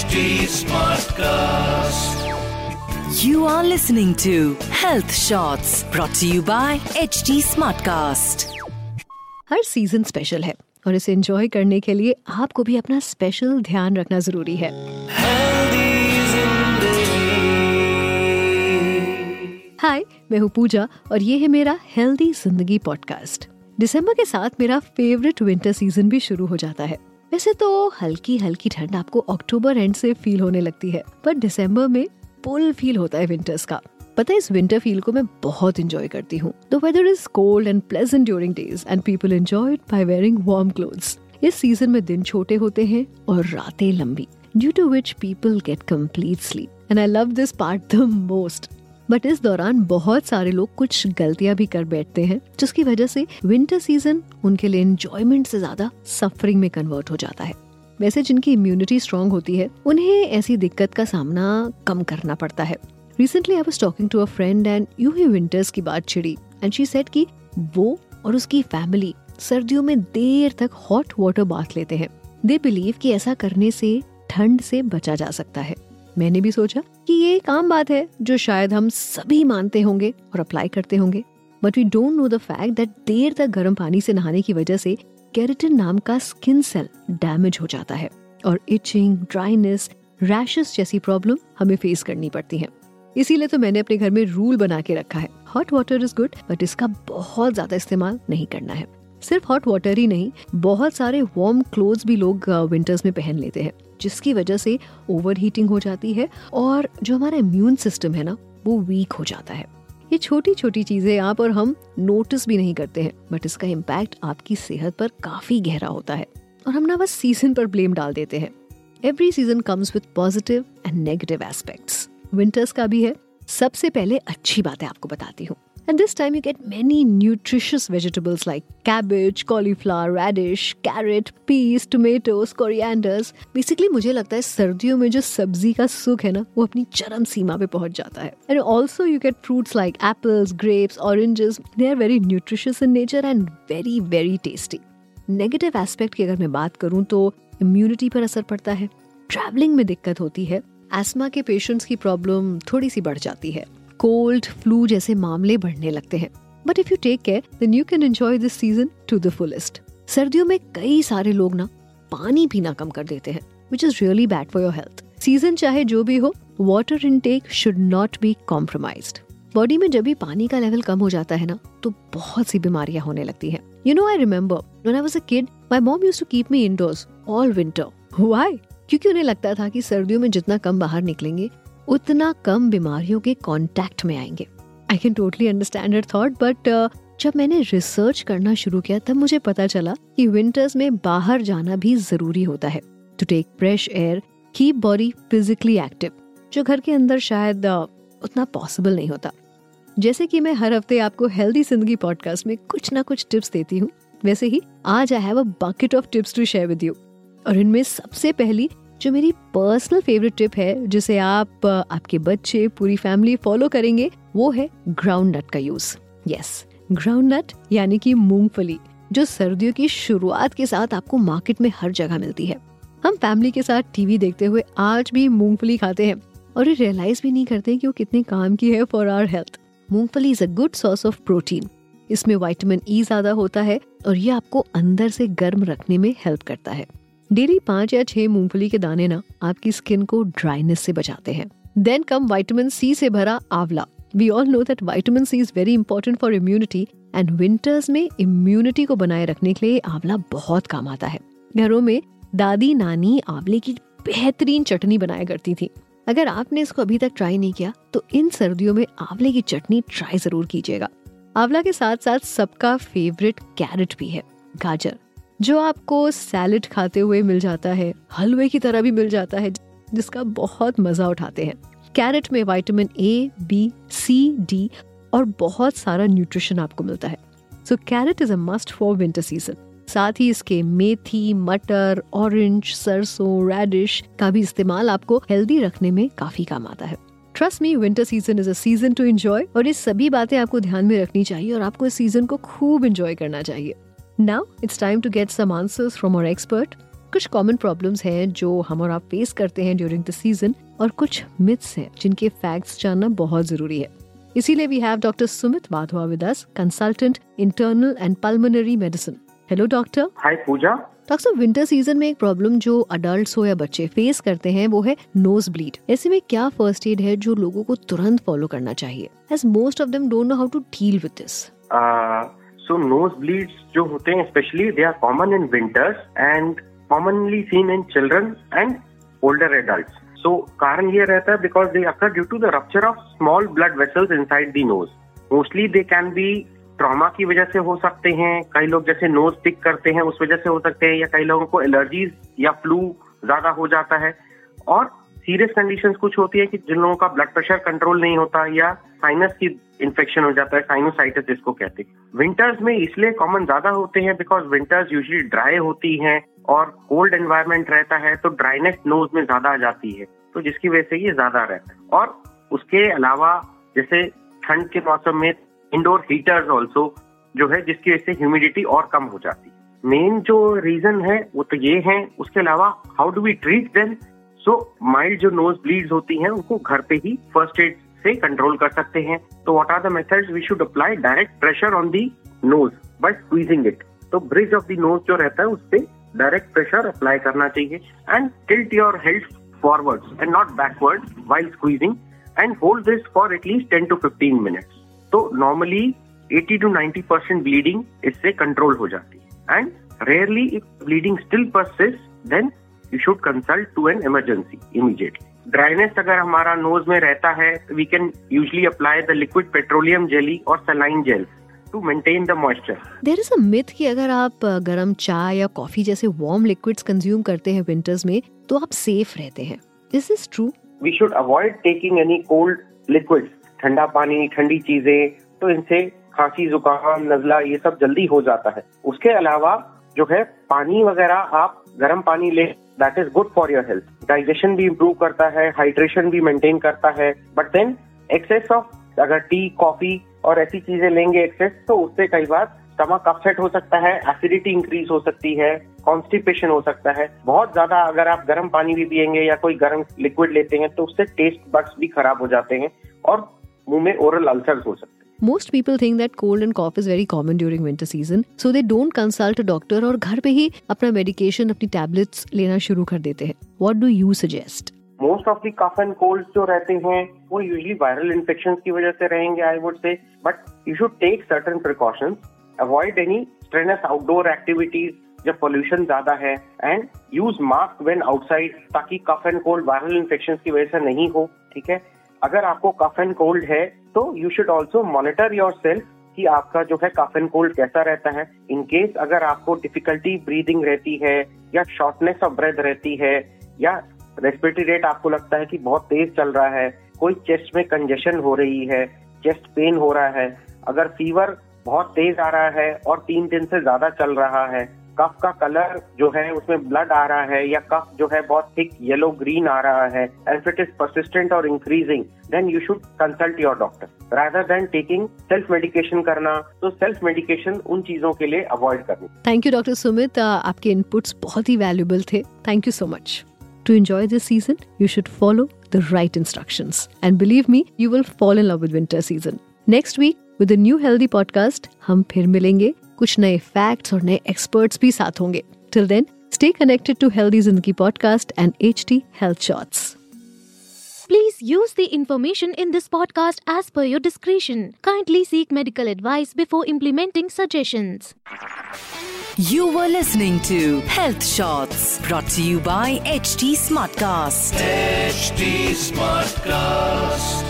HD Smartcast. You are listening to Health Shots brought to you by HD Smartcast. हर season special है और इसे enjoy करने के लिए आपको भी अपना स्पेशल ध्यान रखना ज़रूरी है हाय मैं हूँ पूजा और ये है मेरा हेल्दी ज़िंदगी पॉडकास्ट दिसंबर के साथ मेरा फेवरेट विंटर सीज़न भी शुरू हो जाता है वैसे तो हल्की हल्की ठंड आपको अक्टूबर एंड से फील होने लगती है, पर दिसंबर में फुल फील होता है विंटर्स का। पता है, इस विंटर फील को मैं बहुत इंजॉय करती हूँ। The weather is cold and pleasant during days and people enjoy it by wearing warm clothes इस सीज़न में दिन छोटे होते हैं और रातें लंबी due to which people get complete sleep and I love this part the most but इस दौरान बहुत सारे लोग कुछ गलतियाँ भी कर बैठते हैं, जिसकी वजह से विंटर सीज़न उनके लिए एंजॉयमेंट से ज़्यादा सफरिंग में कन्वर्ट हो जाता है। वैसे जिनकी इम्यूनिटी स्ट्रांग होती है, उन्हें ऐसी दिक्कत का सामना कम करना पड़ता है। Recently I was talking to a friend and you ही विंटर्स की बात छिड़ी एंड शी सेट कि वो और उसकी फैमिली सर्दियों में देर तक हॉट वाटर बाथ लेते हैं। दे बिलीव कि ऐसा करने से ठंड से बचा जा सकता है। मैंने भी सोचा कि ये एक आम बात है जो शायद हम सभी मानते होंगे और अप्लाई करते होंगे। But we don't know the fact that देर तक गर्म पानी से नहाने की वजह से केरेटिन नाम का स्किन सेल डैमेज हो जाता है और इचिंग ड्राइनेस रैशेस जैसी प्रॉब्लम हमें फेस करनी पड़ती है। इसीलिए तो मैंने अपने घर में रूल बना के रखा है। Hot water is good but इसका बहुत ज़्यादा इस्तेमाल नहीं करना है। सिर्फ़ हॉट वाटर ही नहीं, बहुत सारे वार्म क्लोथ्स भी लोग विंटर्स में पहन लेते हैं, जिसकी वजह से ओवर हीटिंग हो जाती है और जो हमारा इम्यून सिस्टम है ना, वो वीक हो जाता है। ये छोटी छोटी चीज़ें आप और हम नोटिस भी नहीं करते हैं बट इसका इम्पैक्ट आपकी सेहत पर काफ़ी गहरा होता है। और हम ना बस सीज़न पर ब्लेम डाल देते हैं। Every season comes with positive and negative aspects winters का भी है। सबसे पहले अच्छी बातें आपको बताती हूँ। And this time you get many nutritious vegetables like cabbage, cauliflower, radish, carrot, peas, tomatoes, corianders. Basically मुझे लगता है सर्दियों में जो सब्ज़ी का सुख है ना वो अपनी चरम सीमा पे पहुँच जाता है And also you get fruits like apples, grapes, oranges. They are very nutritious in nature and very very tasty. Negative aspect की अगर मैं बात करूँ तो इम्यूनिटी पर असर पड़ता है ट्रैवलिंग में दिक्कत होती है एस्मा के पेशेंट्स की प्रॉब्लम थोड़ी सी बढ़ जाती है कोल्ड फ्लू जैसे मामले बढ़ने लगते हैं। But if you take care then you can enjoy this season to the fullest सर्दियों में कई सारे लोग ना पानी पीना कम कर देते हैं which is really bad for your health season चाहे जो भी हो water intake should not be compromised body में जब भी पानी का लेवल कम हो जाता है ना तो बहुत सी बीमारियाँ होने लगती हैं। You know I remember when I was a kid my mom used to keep me indoors all winter why क्योंकि उन्हें लगता था कि सर्दियों में जितना कम बाहर निकलेंगे उतना कम बीमारियों के कांटेक्ट में आएँगे। I can totally understand thought but जब मैंने रिसर्च करना शुरू किया तब मुझे पता चला कि विंटर्स में बाहर जाना भी ज़रूरी होता है। To take fresh air keep body physically active जो घर के अंदर शायद uh, उतना पॉसिबल नहीं होता। जैसे कि मैं हर हफ़्ते आपको हेल्दी ज़िंदगी पॉडकास्ट में कुछ ना कुछ टिप्स देती हूँ। वैसे ही आज I have a bucket of tips to share with you और इनमें सबसे पहली जो मेरी पर्सनल फेवरेट टिप है, जिसे आप आपके बच्चे, पूरी फैमिली फॉलो करेंगे, वो है ग्राउंड नट का यूज़ यस ग्राउंड नट यानी कि मूंगफली, जो सर्दियों की शुरुआत के साथ आपको मार्केट में हर जगह मिलती है। हम फैमिली के साथ टीवी देखते हुए आज भी मूंगफली खाते हैं और ये रियलाइज़ भी नहीं करते कि वो कितने काम की है फॉर आवर हेल्थ मूंगफली is a good source of protein इसमें विटामिन ई e ज़्यादा होता है और ये आपको अंदर से गर्म रखने में हेल्प करता है। डेली पाँच या छह मूंगफली के दाने ना आपकी स्किन को ड्राइनेस से बचाते हैं। देन कम वाइटामिन सी से भरा आंवला। We all know that vitamin C is very important for immunity and winters में इम्यूनिटी को बनाए रखने के लिए आंवला बहुत काम आता है। घरों में दादी, नानी आंवले की बेहतरीन चटनी बनाया करती थी। अगर आपने इसको अभी तक ट्राई नहीं किया तो इन सर्दियों में आंवले की चटनी ट्राई ज़रूर कीजिएगा। आंवला के साथ साथ सबका फेवरेट कैरेट भी है। गाजर। जो आपको सैलड खाते हुए मिल जाता है, हलवे की तरह भी मिल जाता है, जिसका बहुत मज़ा उठाते हैं। कैरेट में vitamin A B C D और बहुत सारा न्यूट्रिशन आपको मिलता है। So carrot is a must for winter season साथ ही इसके मेथी, मटर ऑरेंज सरसों रेडिश का भी इस्तेमाल आपको हेल्दी रखने में काफ़ी काम आता है। Trust me winter season is a season to enjoy और ये सभी बातें आपको ध्यान में रखनी चाहिए और आपको इस सीज़न को खूब एंजॉय करना चाहिए। Now it's time to get some answers from our expert. कुछ कॉमन प्रॉब्लम्स हैं जो हम और आप फेस करते हैं ड्यूरिंग द सीज़न और कुछ मिथ्स हैं जिनके फैक्ट्स जानना बहुत ज़रूरी है। इसीलिए we have doctor Sumit Madhava with us consultant internal and pulmonary medicine hello doctor hi Pooja doctor winter season में एक प्रॉब्लम जो अडल्ट हो या बच्चे फेस करते हैं वो है नोज़ ब्लीड ऐसे में क्या फ़र्स्ट एड है जो लोगों को तुरंत फॉलो करना चाहिए? As most of them don't know how to deal with this so nose bleeds जो होते हैं specially they are common in winters and commonly seen in children and older adult so कारण ये रहता है because they occur due to the rupture of small blood vessels inside the nose mostly they can be trauma की वजह से हो सकते हैं। कई लोग जैसे नोज़ पिक करते हैं, उस वजह से हो सकते हैं या कई लोगों को एलर्जीज या फ्लू ज़्यादा हो जाता है। और सीरियस कंडीशंस कुछ होती है कि जिन लोगों का ब्लड प्रेशर कंट्रोल नहीं होता या साइनस की इन्फेक्शन हो जाता है साइनोसाइटिस जिसको कहते हैं। विंटर्स में इसलिए कॉमन ज़्यादा होते हैं बिकॉज़ विंटर्स यूजली ड्राई होती हैं और कोल्ड एनवायरमेंट रहता है तो ड्राइनेस नोज़ में ज़्यादा आ जाती है तो जिसकी वजह से ये ज़्यादा रहता है। और उसके अलावा जैसे ठंड के मौसम में इंडोर हीटर्स ऑल्सो जो है जिसकी वजह से ह्यूमिडिटी और कम हो जाती है। मेन जो रीजन है वो तो ये है, उसके अलावा how do we treat them so mild जो नोज़ ब्लीड होती हैं, उनको घर पे ही फ़र्स्ट एड से कंट्रोल कर सकते हैं। तो what are the methods we should apply direct pressure on the nose by squeezing it तो ब्रिज ऑफ़ द नोज़ जो रहता है, उस पर डायरेक्ट प्रेशर अप्लाई करना चाहिए। And tilt your health forward and not backward while squeezing and hold this for at least ten to fifteen minutes तो normally 80 to 90 percent bleeding इससे control हो जाती है। And rarely if bleeding still persist then you should consult to an emergency immediately dryness अगर हमारा नोज़ में रहता है we can usually apply the liquid petroleum jelly और saline gel to maintain the moisture there is a myth कि अगर आप गर्म चाय या कॉफ़ी जैसे वार्म लिक्विड्स कंज्यूम करते हैं विंटर्स में तो आप सेफ़ रहते हैं। This is true we should avoid taking any cold liquids ठंडा पानी ठंडी चीज़ें तो इनसे खांसी जुकाम नजला ये सब जल्दी हो जाता है। उसके अलावा जो है पानी वगैरह आप गर्म पानी ले that is good for your health digestion भी इम्प्रूव करता है हाइड्रेशन भी मेंटेन करता है. बट देन एक्सेस ऑफ़ अगर टी कॉफ़ी और ऐसी चीज़ें लेंगे एक्सेस तो उससे कई बार स्टमक अपसेट हो सकता है एसिडिटी इंक्रीज हो सकती है कॉन्स्टिपेशन हो सकता है. बहुत ज़्यादा अगर आप गर्म पानी भी पियेंगे या कोई गर्म लिक्विड लेते हैं तो उससे टेस्ट बड्स भी खराब हो जाते हैं और मुँह में ओरल अल्सर्स हो सकते हैं. Most people think that cold and cough is very common during winter season, so they don't consult a doctor और घर पे ही अपना medication, अपनी tablets लेना शुरू कर देते हैं. What do you suggest? Most of the cough and cold जो रहते हैं वो यूजली वायरल इन्फेक्शन की वजह से रहेंगे I would say but you should take certain precautions avoid any strenuous outdoor activities जब पोल्यूशन ज़्यादा है and use mask when outside ताकि cough and cold viral infection की वजह से नहीं हो ठीक है अगर आपको कफ एंड कोल्ड है तो you should also monitor yourself कि आपका जो है कफ एंड कोल्ड कैसा रहता है। इनकेस अगर आपको डिफिकल्टी ब्रीदिंग रहती है, या शॉर्टनेस ऑफ़ ब्रेथ रहती है, या रेस्पिरेटरी रेट आपको लगता है कि बहुत तेज चल रहा है, कोई चेस्ट में कंजेशन हो रही है चेस्ट पेन हो रहा है, अगर फीवर बहुत तेज आ रहा है और तीन दिन से ज़्यादा चल रहा है कफ का कलर जो है उसमें ब्लड आ रहा है या कफ जो है बहुत थिक येलो ग्रीन आ रहा है एंड इट इज़ परसिस्टेंट और increasing then you should consult your doctor rather then taking self medication करना तो सेल्फ मेडिकेशन उन चीज़ों के लिए अवॉइड करनी। थैंक यू डॉक्टर सुमित आपके इनपुट्स बहुत ही वैल्यूबल थे. Thank you so much To enjoy this season, you should follow the right instructions. And believe me, you will fall in love with winter season. Next week, with a new healthy podcast, हम फिर मिलेंगे कुछ नए facts और नए experts भी साथ होंगे till then stay connected to healthy ज़िंदगी podcast and H T health shorts Please use the information in this podcast as per your discretion. Kindly seek medical advice before implementing suggestions. You were listening to Health Shots brought to you by HT Smartcast. HT Smartcast.